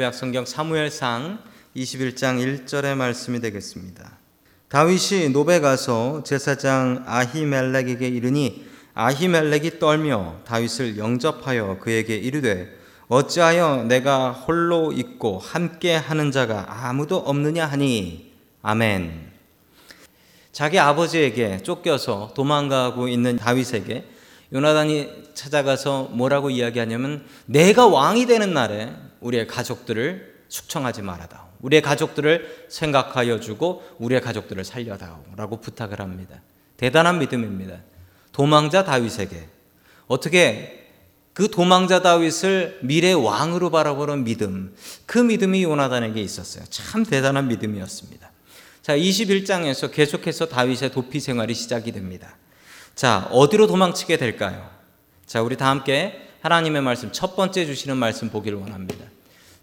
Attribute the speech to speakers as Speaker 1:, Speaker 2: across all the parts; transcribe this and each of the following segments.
Speaker 1: 구약 성경 사무엘상 21장 1절의 말씀이 되겠습니다. 다윗이 노베 가서 제사장 아히멜렉에게 이르니 아히멜렉이 떨며 다윗을 영접하여 그에게 이르되 어찌하여 내가 홀로 있고 함께 하는 자가 아무도 없느냐 하니 아멘. 자기 아버지에게 쫓겨서 도망가고 있는 다윗에게 요나단이 찾아가서 뭐라고 이야기하냐면 내가 왕이 되는 날에 우리의 가족들을 숙청하지 말아다오. 우리의 가족들을 생각하여 주고 우리의 가족들을 살려다오라고 부탁을 합니다. 대단한 믿음입니다. 도망자 다윗에게 어떻게 그 도망자 다윗을 미래 왕으로 바라보는 믿음, 그 믿음이 요나단에게 있었어요. 참 대단한 믿음이었습니다. 자, 21장에서 계속해서 다윗의 도피 생활이 시작이 됩니다. 자, 어디로 도망치게 될까요? 자, 우리 다 함께 하나님의 말씀, 첫 번째 주시는 말씀 보기를 원합니다.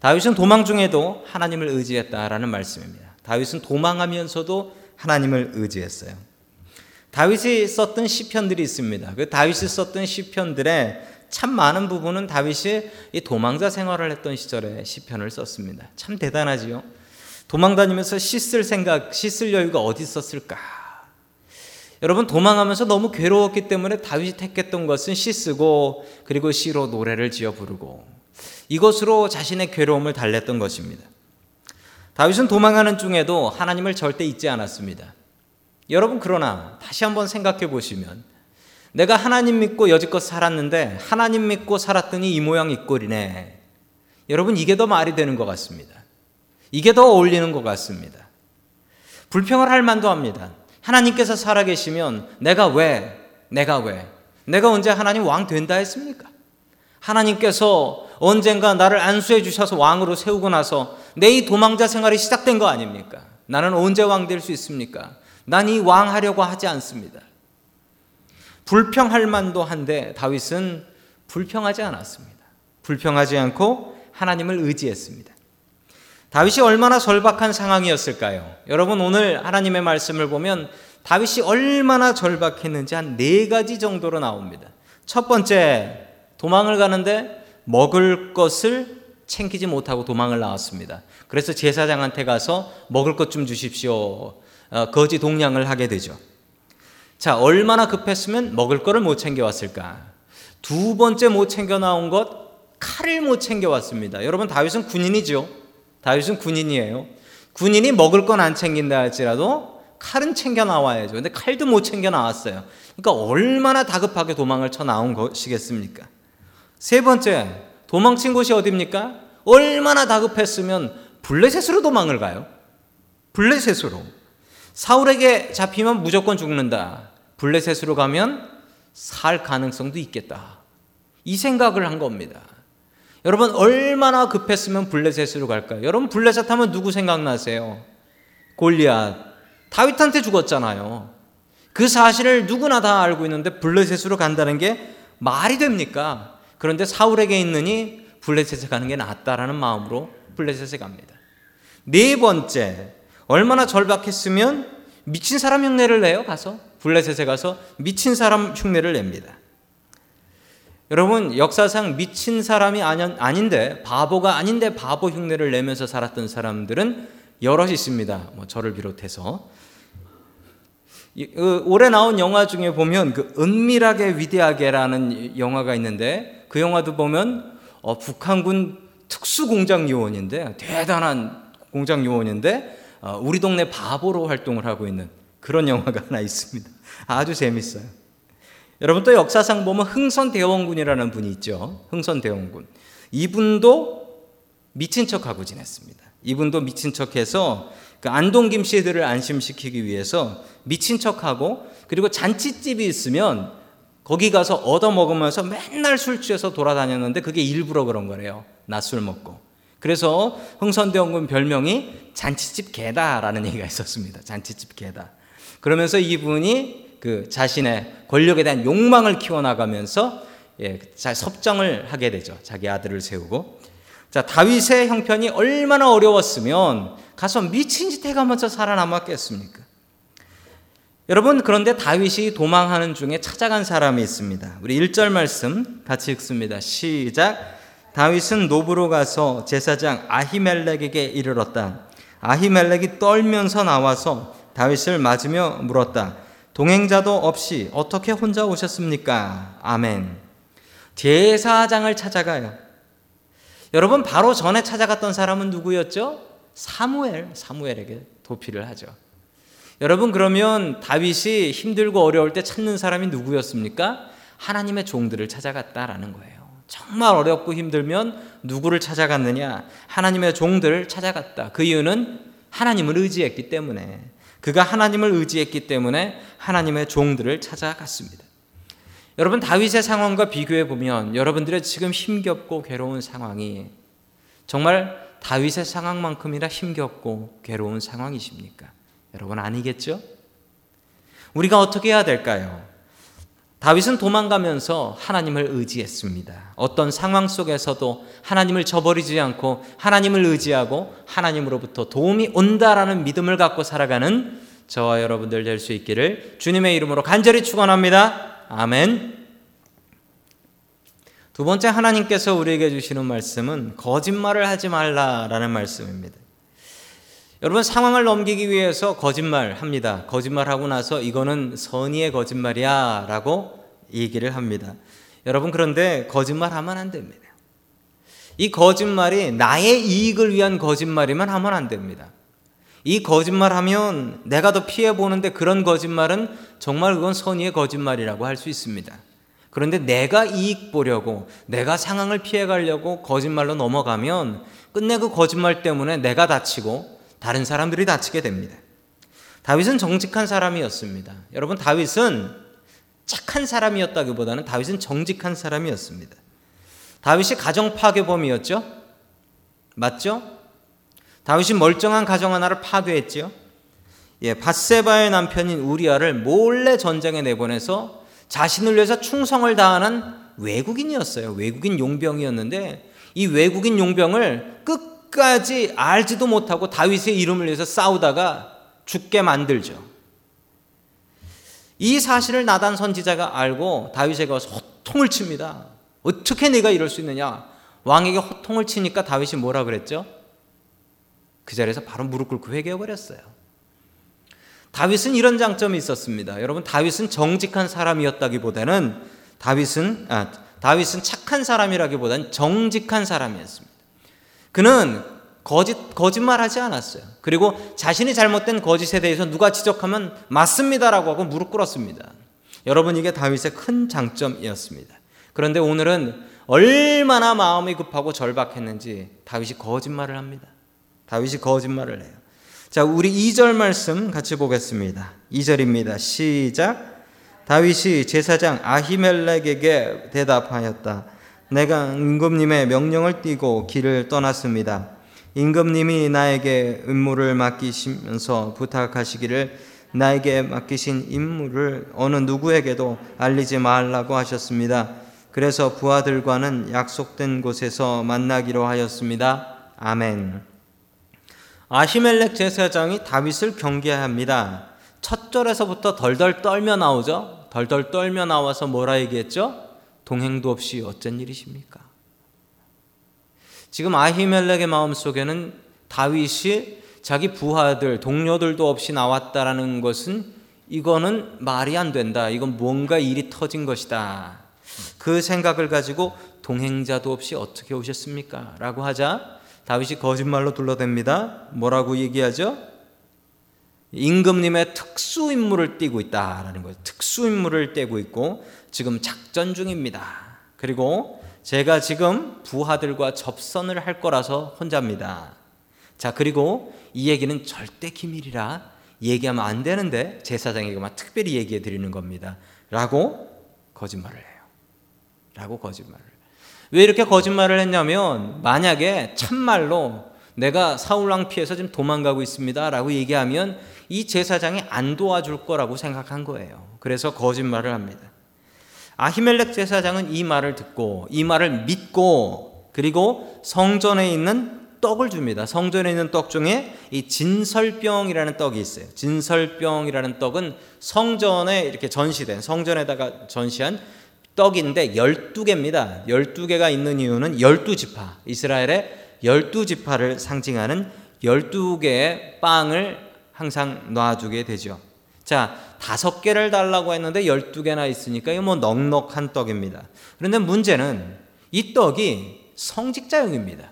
Speaker 1: 다윗은 도망 중에도 하나님을 의지했다라는 말씀입니다. 다윗은 도망하면서도 하나님을 의지했어요. 다윗이 썼던 시편들이 있습니다. 그 다윗이 썼던 시편들의 참 많은 부분은 다윗이 이 도망자 생활을 했던 시절에 시편을 썼습니다. 참 대단하지요. 도망 다니면서 씻을 생각, 씻을 여유가 어디 있었을까? 여러분 도망하면서 너무 괴로웠기 때문에 다윗이 택했던 것은 씻고 그리고 시로 노래를 지어 부르고 이것으로 자신의 괴로움을 달랬던 것입니다. 다윗은 도망하는 중에도 하나님을 절대 잊지 않았습니다. 여러분 그러나 다시 한번 생각해 보시면 내가 하나님 믿고 여지껏 살았는데 하나님 믿고 살았더니 이 모양 이 꼴이네. 여러분 이게 더 말이 되는 것 같습니다. 이게 더 어울리는 것 같습니다. 불평을 할 만도 합니다. 하나님께서 살아계시면 내가 왜, 내가 왜, 내가 언제 하나님 왕 된다 했습니까? 하나님께서 언젠가 나를 안수해 주셔서 왕으로 세우고 나서 내 이 도망자 생활이 시작된 거 아닙니까? 나는 언제 왕 될 수 있습니까? 난 이 왕 하려고 하지 않습니다. 불평할 만도 한데 다윗은 불평하지 않았습니다. 불평하지 않고 하나님을 의지했습니다. 다윗이 얼마나 절박한 상황이었을까요? 여러분 오늘 하나님의 말씀을 보면 다윗이 얼마나 절박했는지 한 네 가지 정도로 나옵니다. 첫 번째, 도망을 가는데 먹을 것을 챙기지 못하고 도망을 나왔습니다. 그래서 제사장한테 가서 먹을 것 좀 주십시오. 어, 거지 동냥을 하게 되죠. 자, 얼마나 급했으면 먹을 거를 못 챙겨왔을까? 두 번째 못 챙겨 나온 것, 칼을 못 챙겨왔습니다. 여러분, 다윗은 군인이죠. 다윗은 군인이에요. 군인이 먹을 건 안 챙긴다 할지라도 칼은 챙겨 나와야죠. 근데 칼도 못 챙겨 나왔어요. 그러니까 얼마나 다급하게 도망을 쳐 나온 것이겠습니까? 세 번째, 도망친 곳이 어디입니까? 얼마나 다급했으면 블레셋으로 도망을 가요. 블레셋으로. 사울에게 잡히면 무조건 죽는다. 블레셋으로 가면 살 가능성도 있겠다. 이 생각을 한 겁니다. 여러분 얼마나 급했으면 블레셋으로 갈까요? 여러분 블레셋 하면 누구 생각나세요? 골리앗. 다윗한테 죽었잖아요. 그 사실을 누구나 다 알고 있는데 블레셋으로 간다는 게 말이 됩니까? 그런데 사울에게 있느니 블레셋에 가는 게 낫다라는 마음으로 블레셋에 갑니다. 네 번째, 얼마나 절박했으면 미친 사람 흉내를 내요, 가서. 블레셋에 가서 미친 사람 흉내를 냅니다. 여러분, 역사상 미친 사람이 아닌데, 바보가 아닌데 바보 흉내를 내면서 살았던 사람들은 여럿 있습니다. 뭐 저를 비롯해서. 그 올해 나온 영화 중에 보면 그 은밀하게 위대하게라는 영화가 있는데 그 영화도 보면 어, 북한군 특수공장 요원인데 대단한 공장 요원인데 어, 우리 동네 바보로 활동을 하고 있는 그런 영화가 하나 있습니다. 아주 재밌어요. 여러분 또 역사상 보면 흥선 대원군이라는 분이 있죠. 흥선 대원군. 이분도 미친 척하고 지냈습니다. 이분도 미친 척해서 그 안동 김씨들을 안심시키기 위해서 미친 척하고 그리고 잔치집이 있으면 거기 가서 얻어 먹으면서 맨날 술 취해서 돌아다녔는데 그게 일부러 그런 거래요. 낮술 먹고. 그래서 흥선대원군 별명이 잔치집 개다라는 얘기가 있었습니다. 잔치집 개다. 그러면서 이분이 그 자신의 권력에 대한 욕망을 키워나가면서 예, 섭정을 하게 되죠. 자기 아들을 세우고. 자, 다윗의 형편이 얼마나 어려웠으면 가서 미친 짓 해가면서 살아남았겠습니까? 여러분, 그런데 다윗이 도망하는 중에 찾아간 사람이 있습니다. 우리 1절 말씀 같이 읽습니다. 시작. 다윗은 노브로 가서 제사장 아히멜렉에게 이르렀다. 아히멜렉이 떨면서 나와서 다윗을 맞으며 물었다. 동행자도 없이 어떻게 혼자 오셨습니까? 아멘. 제사장을 찾아가요. 여러분 바로 전에 찾아갔던 사람은 누구였죠? 사무엘, 사무엘에게 도피를 하죠. 여러분 그러면 다윗이 힘들고 어려울 때 찾는 사람이 누구였습니까? 하나님의 종들을 찾아갔다라는 거예요. 정말 어렵고 힘들면 누구를 찾아갔느냐? 하나님의 종들을 찾아갔다. 그 이유는 하나님을 의지했기 때문에 그가 하나님을 의지했기 때문에 하나님의 종들을 찾아갔습니다. 여러분 다윗의 상황과 비교해 보면 여러분들의 지금 힘겹고 괴로운 상황이 정말 다윗의 상황만큼이나 힘겹고 괴로운 상황이십니까? 여러분 아니겠죠? 우리가 어떻게 해야 될까요? 다윗은 도망가면서 하나님을 의지했습니다. 어떤 상황 속에서도 하나님을 저버리지 않고 하나님을 의지하고 하나님으로부터 도움이 온다라는 믿음을 갖고 살아가는 저와 여러분들 될 수 있기를 주님의 이름으로 간절히 축원합니다. 아멘. 두 번째 하나님께서 우리에게 주시는 말씀은 거짓말을 하지 말라라는 말씀입니다. 여러분 상황을 넘기기 위해서 거짓말 합니다. 거짓말 하고 나서 이거는 선의의 거짓말이야라고 얘기를 합니다. 여러분 그런데 거짓말 하면 안 됩니다. 이 거짓말이 나의 이익을 위한 거짓말이면 하면 안 됩니다. 이 거짓말 하면 내가 더 피해 보는데 그런 거짓말은 정말 그건 선의의 거짓말이라고 할 수 있습니다. 그런데 내가 이익 보려고 내가 상황을 피해 가려고 거짓말로 넘어가면 끝내 그 거짓말 때문에 내가 다치고 다른 사람들이 다치게 됩니다. 다윗은 정직한 사람이었습니다. 여러분, 다윗은 착한 사람이었다기보다는 다윗은 정직한 사람이었습니다. 다윗이 가정 파괴범이었죠? 맞죠? 다윗이 멀쩡한 가정 하나를 파괴했지요. 예, 바세바의 남편인 우리아를 몰래 전쟁에 내보내서 자신을 위해서 충성을 다하는 외국인이었어요. 외국인 용병이었는데 이 외국인 용병을 끝 끝까지 알지도 못하고 다윗의 이름을 위해서 싸우다가 죽게 만들죠. 이 사실을 나단 선지자가 알고 다윗에게 와서 호통을 칩니다. 어떻게 네가 이럴 수 있느냐? 왕에게 호통을 치니까 다윗이 뭐라 그랬죠? 그 자리에서 바로 무릎 꿇고 회개해 버렸어요. 다윗은 이런 장점이 있었습니다. 여러분 다윗은 정직한 사람이었다기보다는 다윗은 아, 다윗은 착한 사람이라기보다는 정직한 사람이었습니다. 그는 거짓, 거짓말 하지 않았어요. 그리고 자신이 잘못된 거짓에 대해서 누가 지적하면 맞습니다라고 하고 무릎 꿇었습니다. 여러분, 이게 다윗의 큰 장점이었습니다. 그런데 오늘은 얼마나 마음이 급하고 절박했는지 다윗이 거짓말을 합니다. 다윗이 거짓말을 해요. 자, 우리 2절 말씀 같이 보겠습니다. 2절입니다. 시작. 다윗이 제사장 아히멜렉에게 대답하였다. 내가 임금님의 명령을 띠고 길을 떠났습니다. 임금님이 나에게 임무를 맡기시면서 부탁하시기를 나에게 맡기신 임무를 어느 누구에게도 알리지 말라고 하셨습니다. 그래서 부하들과는 약속된 곳에서 만나기로 하였습니다. 아멘. 아히멜렉 제사장이 다윗을 경계합니다. 첫 절에서부터 덜덜 떨며 나오죠. 덜덜 떨며 나와서 뭐라 얘기했죠? 동행도 없이 어쩐 일이십니까? 지금 아히멜렉의 마음속에는 다윗이 자기 부하들, 동료들도 없이 나왔다라는 것은 이거는 말이 안 된다. 이건 뭔가 일이 터진 것이다. 그 생각을 가지고 동행자도 없이 어떻게 오셨습니까? 라고 하자 다윗이 거짓말로 둘러댑니다. 뭐라고 얘기하죠? 임금님의 특수 임무를 띠고 있다라는 거예요. 특수 임무를 떼고 있고 지금 작전 중입니다. 그리고 제가 지금 부하들과 접선을 할 거라서 혼자입니다. 자, 그리고 이 얘기는 절대 기밀이라 얘기하면 안 되는데 제사장에게만 특별히 얘기해 드리는 겁니다. 라고 거짓말을 해요. 라고 거짓말을. 왜 이렇게 거짓말을 했냐면 만약에 참말로 내가 사울왕 피해서 지금 도망가고 있습니다. 라고 얘기하면 이 제사장이 안 도와줄 거라고 생각한 거예요. 그래서 거짓말을 합니다. 아히멜렉 제사장은 이 말을 듣고 이 말을 믿고 그리고 성전에 있는 떡을 줍니다. 성전에 있는 떡 중에 이 진설병이라는 떡이 있어요. 진설병이라는 떡은 성전에 이렇게 전시된 성전에다가 전시한 떡인데 12개입니다. 12개가 있는 이유는 12지파, 이스라엘의 12지파를 상징하는 12개의 빵을 항상 놔주게 되죠. 자, 다섯 개를 달라고 했는데 12개나 있으니까 이거 뭐 넉넉한 떡입니다. 그런데 문제는 이 떡이 성직자용입니다.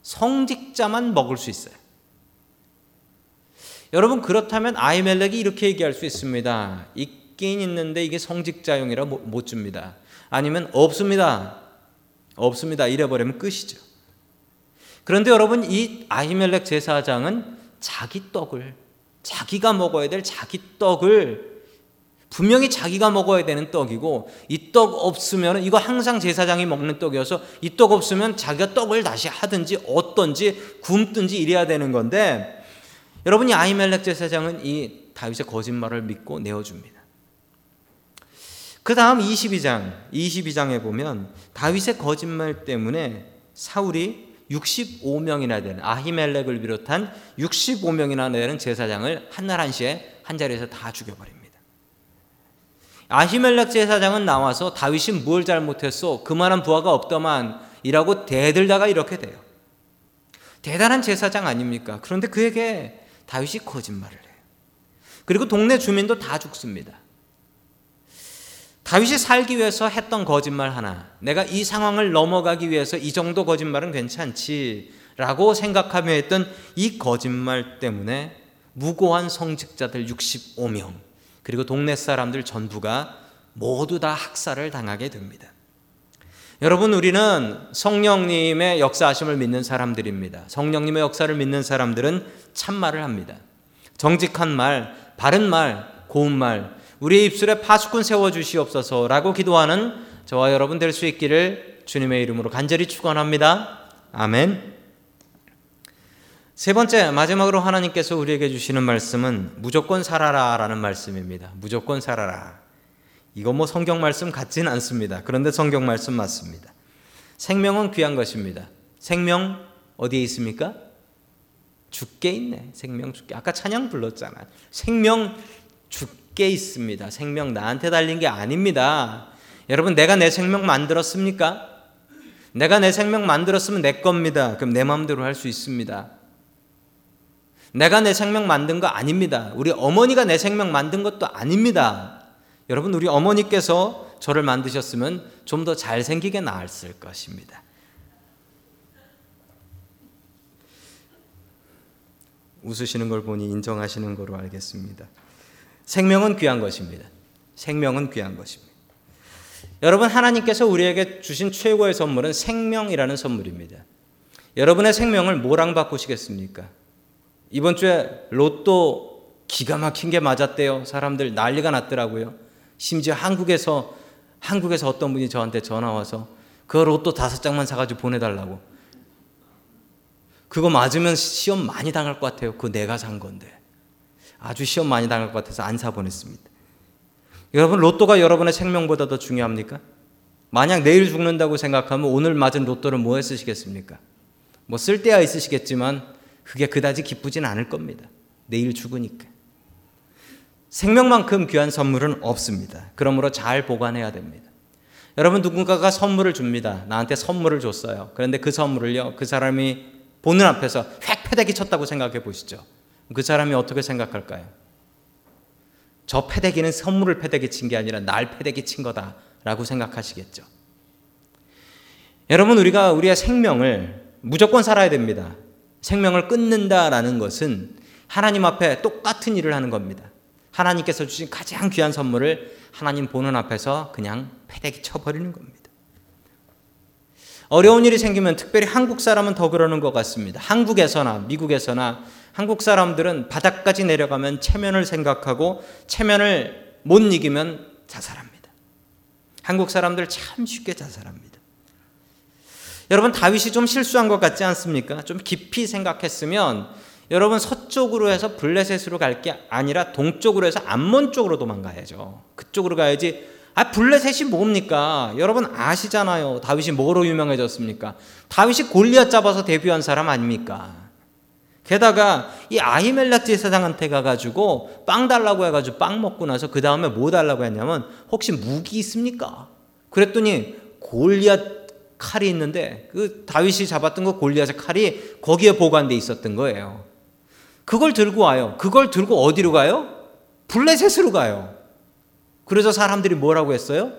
Speaker 1: 성직자만 먹을 수 있어요. 여러분 그렇다면 아이멜렉이 이렇게 얘기할 수 있습니다. 있긴 있는데 이게 성직자용이라 못 줍니다. 아니면 없습니다. 없습니다. 이래버리면 끝이죠. 그런데 여러분 이 아히멜렉 제사장은 자기 떡을 자기가 먹어야 될 자기 떡을 분명히 자기가 먹어야 되는 떡이고 이 떡 없으면 이거 항상 제사장이 먹는 떡이어서 이 떡 없으면 자기가 떡을 다시 하든지 얻든지 굶든지 이래야 되는 건데 여러분이 아히멜렉 제사장은 이 다윗의 거짓말을 믿고 내어줍니다. 그 다음 22장, 22장에 보면 다윗의 거짓말 때문에 사울이 65명이나 되는 아히멜렉을 비롯한 65명이나 되는 제사장을 한날 한시에 한 자리에서 다 죽여버립니다. 아히멜렉 제사장은 나와서 다윗이 뭘 잘못했어? 그만한 부하가 없더만 이라고 대들다가 이렇게 돼요. 대단한 제사장 아닙니까? 그런데 그에게 다윗이 거짓말을 해요. 그리고 동네 주민도 다 죽습니다. 다윗이 살기 위해서 했던 거짓말 하나, 내가 이 상황을 넘어가기 위해서 이 정도 거짓말은 괜찮지라고 생각하며 했던 이 거짓말 때문에 무고한 성직자들 65명, 그리고 동네 사람들 전부가 모두 다 학살을 당하게 됩니다. 여러분, 우리는 성령님의 역사하심을 믿는 사람들입니다. 성령님의 역사를 믿는 사람들은 참말을 합니다. 정직한 말, 바른 말, 고운 말, 우리의 입술에 파수꾼 세워 주시옵소서라고 기도하는 저와 여러분 될 수 있기를 주님의 이름으로 간절히 축원합니다. 아멘. 세 번째 마지막으로 하나님께서 우리에게 주시는 말씀은 무조건 살아라라는 말씀입니다. 무조건 살아라. 이거 뭐 성경 말씀 같지는 않습니다. 그런데 성경 말씀 맞습니다. 생명은 귀한 것입니다. 생명 어디에 있습니까? 죽게 있네. 생명 죽게. 아까 찬양 불렀잖아. 생명 죽게 있습니다. 생명 나한테 달린 게 아닙니다. 여러분 내가 내 생명 만들었습니까? 내가 내 생명 만들었으면 내 겁니다. 그럼 내 마음대로 할 수 있습니다. 내가 내 생명 만든 거 아닙니다. 우리 어머니가 내 생명 만든 것도 아닙니다. 여러분 우리 어머니께서 저를 만드셨으면 좀 더 잘생기게 나았을 것입니다. 웃으시는 걸 보니 인정하시는 거로 알겠습니다. 생명은 귀한 것입니다. 생명은 귀한 것입니다. 여러분 하나님께서 우리에게 주신 최고의 선물은 생명이라는 선물입니다. 여러분의 생명을 뭐랑 바꾸시겠습니까? 이번 주에 로또 기가 막힌 게 맞았대요. 사람들 난리가 났더라고요. 심지어 한국에서 한국에서 어떤 분이 저한테 전화 와서 그 로또 다섯 장만 사가지고 보내달라고. 그거 맞으면 시험 많이 당할 것 같아요. 그거 내가 산 건데. 아주 시험 많이 당할 것 같아서 안 사보냈습니다. 여러분, 로또가 여러분의 생명보다 더 중요합니까? 만약 내일 죽는다고 생각하면 오늘 맞은 로또를 뭐에 쓰시겠습니까? 뭐쓸 때야 있으시겠지만 그게 그다지 기쁘진 않을 겁니다. 내일 죽으니까. 생명만큼 귀한 선물은 없습니다. 그러므로 잘 보관해야 됩니다. 여러분 누군가가 선물을 줍니다. 나한테 선물을 줬어요. 그런데 그 선물을요, 그 사람이 보는 앞에서 획 패대기 쳤다고 생각해 보시죠. 그 사람이 어떻게 생각할까요? 저 패대기는 선물을 패대기 친 게 아니라 날 패대기 친 거다라고 생각하시겠죠. 여러분 우리가 우리의 생명을 무조건 살아야 됩니다. 생명을 끊는다라는 것은 하나님 앞에 똑같은 일을 하는 겁니다. 하나님께서 주신 가장 귀한 선물을 하나님 보는 앞에서 그냥 패대기 쳐버리는 겁니다. 어려운 일이 생기면 특별히 한국 사람은 더 그러는 것 같습니다. 한국에서나 미국에서나 한국 사람들은 바닥까지 내려가면 체면을 생각하고 체면을 못 이기면 자살합니다. 한국 사람들 참 쉽게 자살합니다. 여러분 다윗이 좀 실수한 것 같지 않습니까? 좀 깊이 생각했으면 여러분 서쪽으로 해서 블레셋으로 갈 게 아니라 동쪽으로 해서 암몬 쪽으로 도망가야죠. 그쪽으로 가야지. 아 블레셋이 뭡니까? 여러분 아시잖아요. 다윗이 뭐로 유명해졌습니까? 다윗이 골리앗 잡아서 데뷔한 사람 아닙니까? 게다가 이 아히멜렉 제사장한테 가가지고 빵 달라고 해가지고 빵 먹고 나서 그 다음에 뭐 달라고 했냐면 혹시 무기 있습니까? 그랬더니 골리앗 칼이 있는데 그 다윗이 잡았던 그 골리앗의 칼이 거기에 보관돼 있었던 거예요. 그걸 들고 와요. 그걸 들고 어디로 가요? 블레셋으로 가요. 그래서 사람들이 뭐라고 했어요?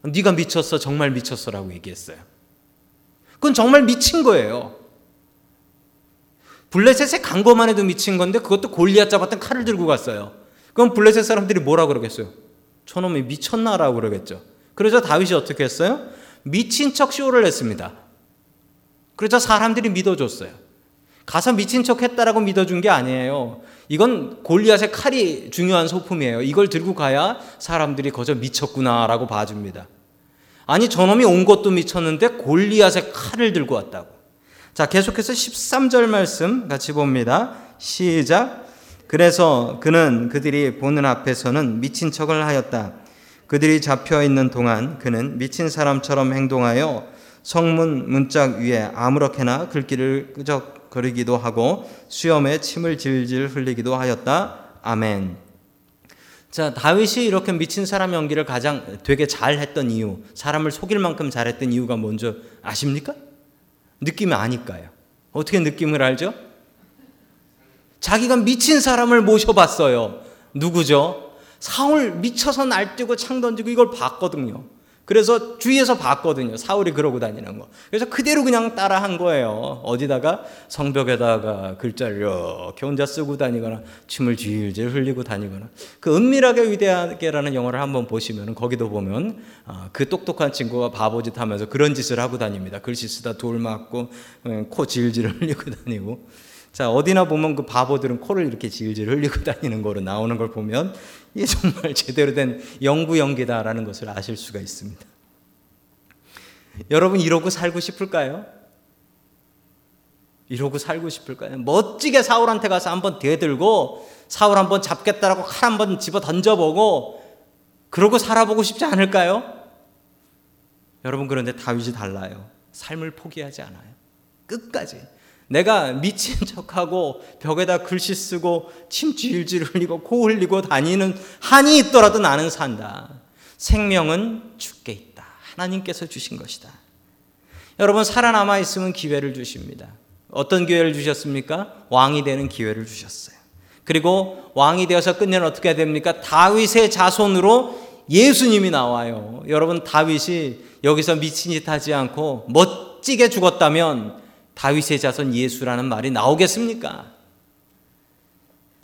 Speaker 1: 네가 미쳤어, 정말 미쳤어라고 얘기했어요. 그건 정말 미친 거예요. 블레셋에 간 것만 해도 미친 건데 그것도 골리앗 잡았던 칼을 들고 갔어요. 그럼 블레셋 사람들이 뭐라 그러겠어요? 저놈이 미쳤나라고 그러겠죠. 그래서 다윗이 어떻게 했어요? 미친 척 쇼를 했습니다. 그래서 사람들이 믿어줬어요. 가서 미친 척 했다라고 믿어준 게 아니에요. 이건 골리앗의 칼이 중요한 소품이에요. 이걸 들고 가야 사람들이 거저 미쳤구나라고 봐줍니다. 아니 저놈이 온 것도 미쳤는데 골리앗의 칼을 들고 왔다고. 자 계속해서 13절 말씀 같이 봅니다. 시작. 그래서 그는 그들이 보는 앞에서는 미친 척을 하였다. 그들이 잡혀 있는 동안 그는 미친 사람처럼 행동하여 성문 문짝 위에 아무렇게나 글귀를 끄적 거리기도 하고 수염에 침을 질질 흘리기도 하였다. 아멘. 자, 다윗이 이렇게 미친 사람 연기를 가장 되게 잘 했던 이유, 사람을 속일 만큼 잘했던 이유가 뭔지 아십니까? 느낌이 아니까요. 어떻게 느낌을 알죠? 자기가 미친 사람을 모셔봤어요. 누구죠? 사울 미쳐서 날뛰고 창 던지고 이걸 봤거든요. 그래서 주위에서 봤거든요. 사울이 그러고 다니는 거. 그래서 그대로 그냥 따라 한 거예요. 어디다가 성벽에다가 글자를 이렇게 혼자 쓰고 다니거나 침을 질질 흘리고 다니거나 그 은밀하게 위대하게라는 영화를 한번 보시면 거기도 보면 아, 그 똑똑한 친구가 바보짓 하면서 그런 짓을 하고 다닙니다. 글씨 쓰다 돌 맞고 어, 코 질질 흘리고 다니고 자, 어디나 보면 그 바보들은 코를 이렇게 질질 흘리고 다니는 거로 나오는 걸 보면 이게 정말 제대로 된 영구 연기다라는 것을 아실 수가 있습니다. 여러분 이러고 살고 싶을까요? 이러고 살고 싶을까요? 멋지게 사울한테 가서 한번 대들고 사울 한번 잡겠다라고 칼 한번 집어 던져보고 그러고 살아보고 싶지 않을까요? 여러분 그런데 다윗이 달라요. 삶을 포기하지 않아요. 끝까지. 내가 미친 척하고 벽에다 글씨 쓰고 침 질질 흘리고 코 흘리고 다니는 한이 있더라도 나는 산다. 생명은 죽게 있다. 하나님께서 주신 것이다. 여러분 살아남아 있으면 기회를 주십니다. 어떤 기회를 주셨습니까? 왕이 되는 기회를 주셨어요. 그리고 왕이 되어서 끝내는 어떻게 됩니까? 다윗의 자손으로 예수님이 나와요. 여러분 다윗이 여기서 미친 짓 하지 않고 멋지게 죽었다면 다윗의 자손 예수라는 말이 나오겠습니까?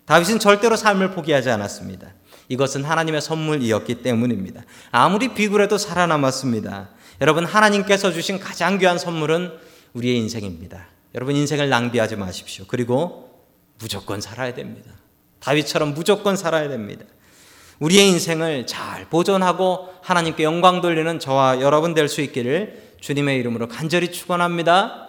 Speaker 1: 다윗은 절대로 삶을 포기하지 않았습니다. 이것은 하나님의 선물이었기 때문입니다. 아무리 비굴해도 살아남았습니다. 여러분, 하나님께서 주신 가장 귀한 선물은 우리의 인생입니다. 여러분, 인생을 낭비하지 마십시오. 그리고 무조건 살아야 됩니다. 다윗처럼 무조건 살아야 됩니다. 우리의 인생을 잘 보존하고 하나님께 영광 돌리는 저와 여러분 될 수 있기를 주님의 이름으로 간절히 축원합니다.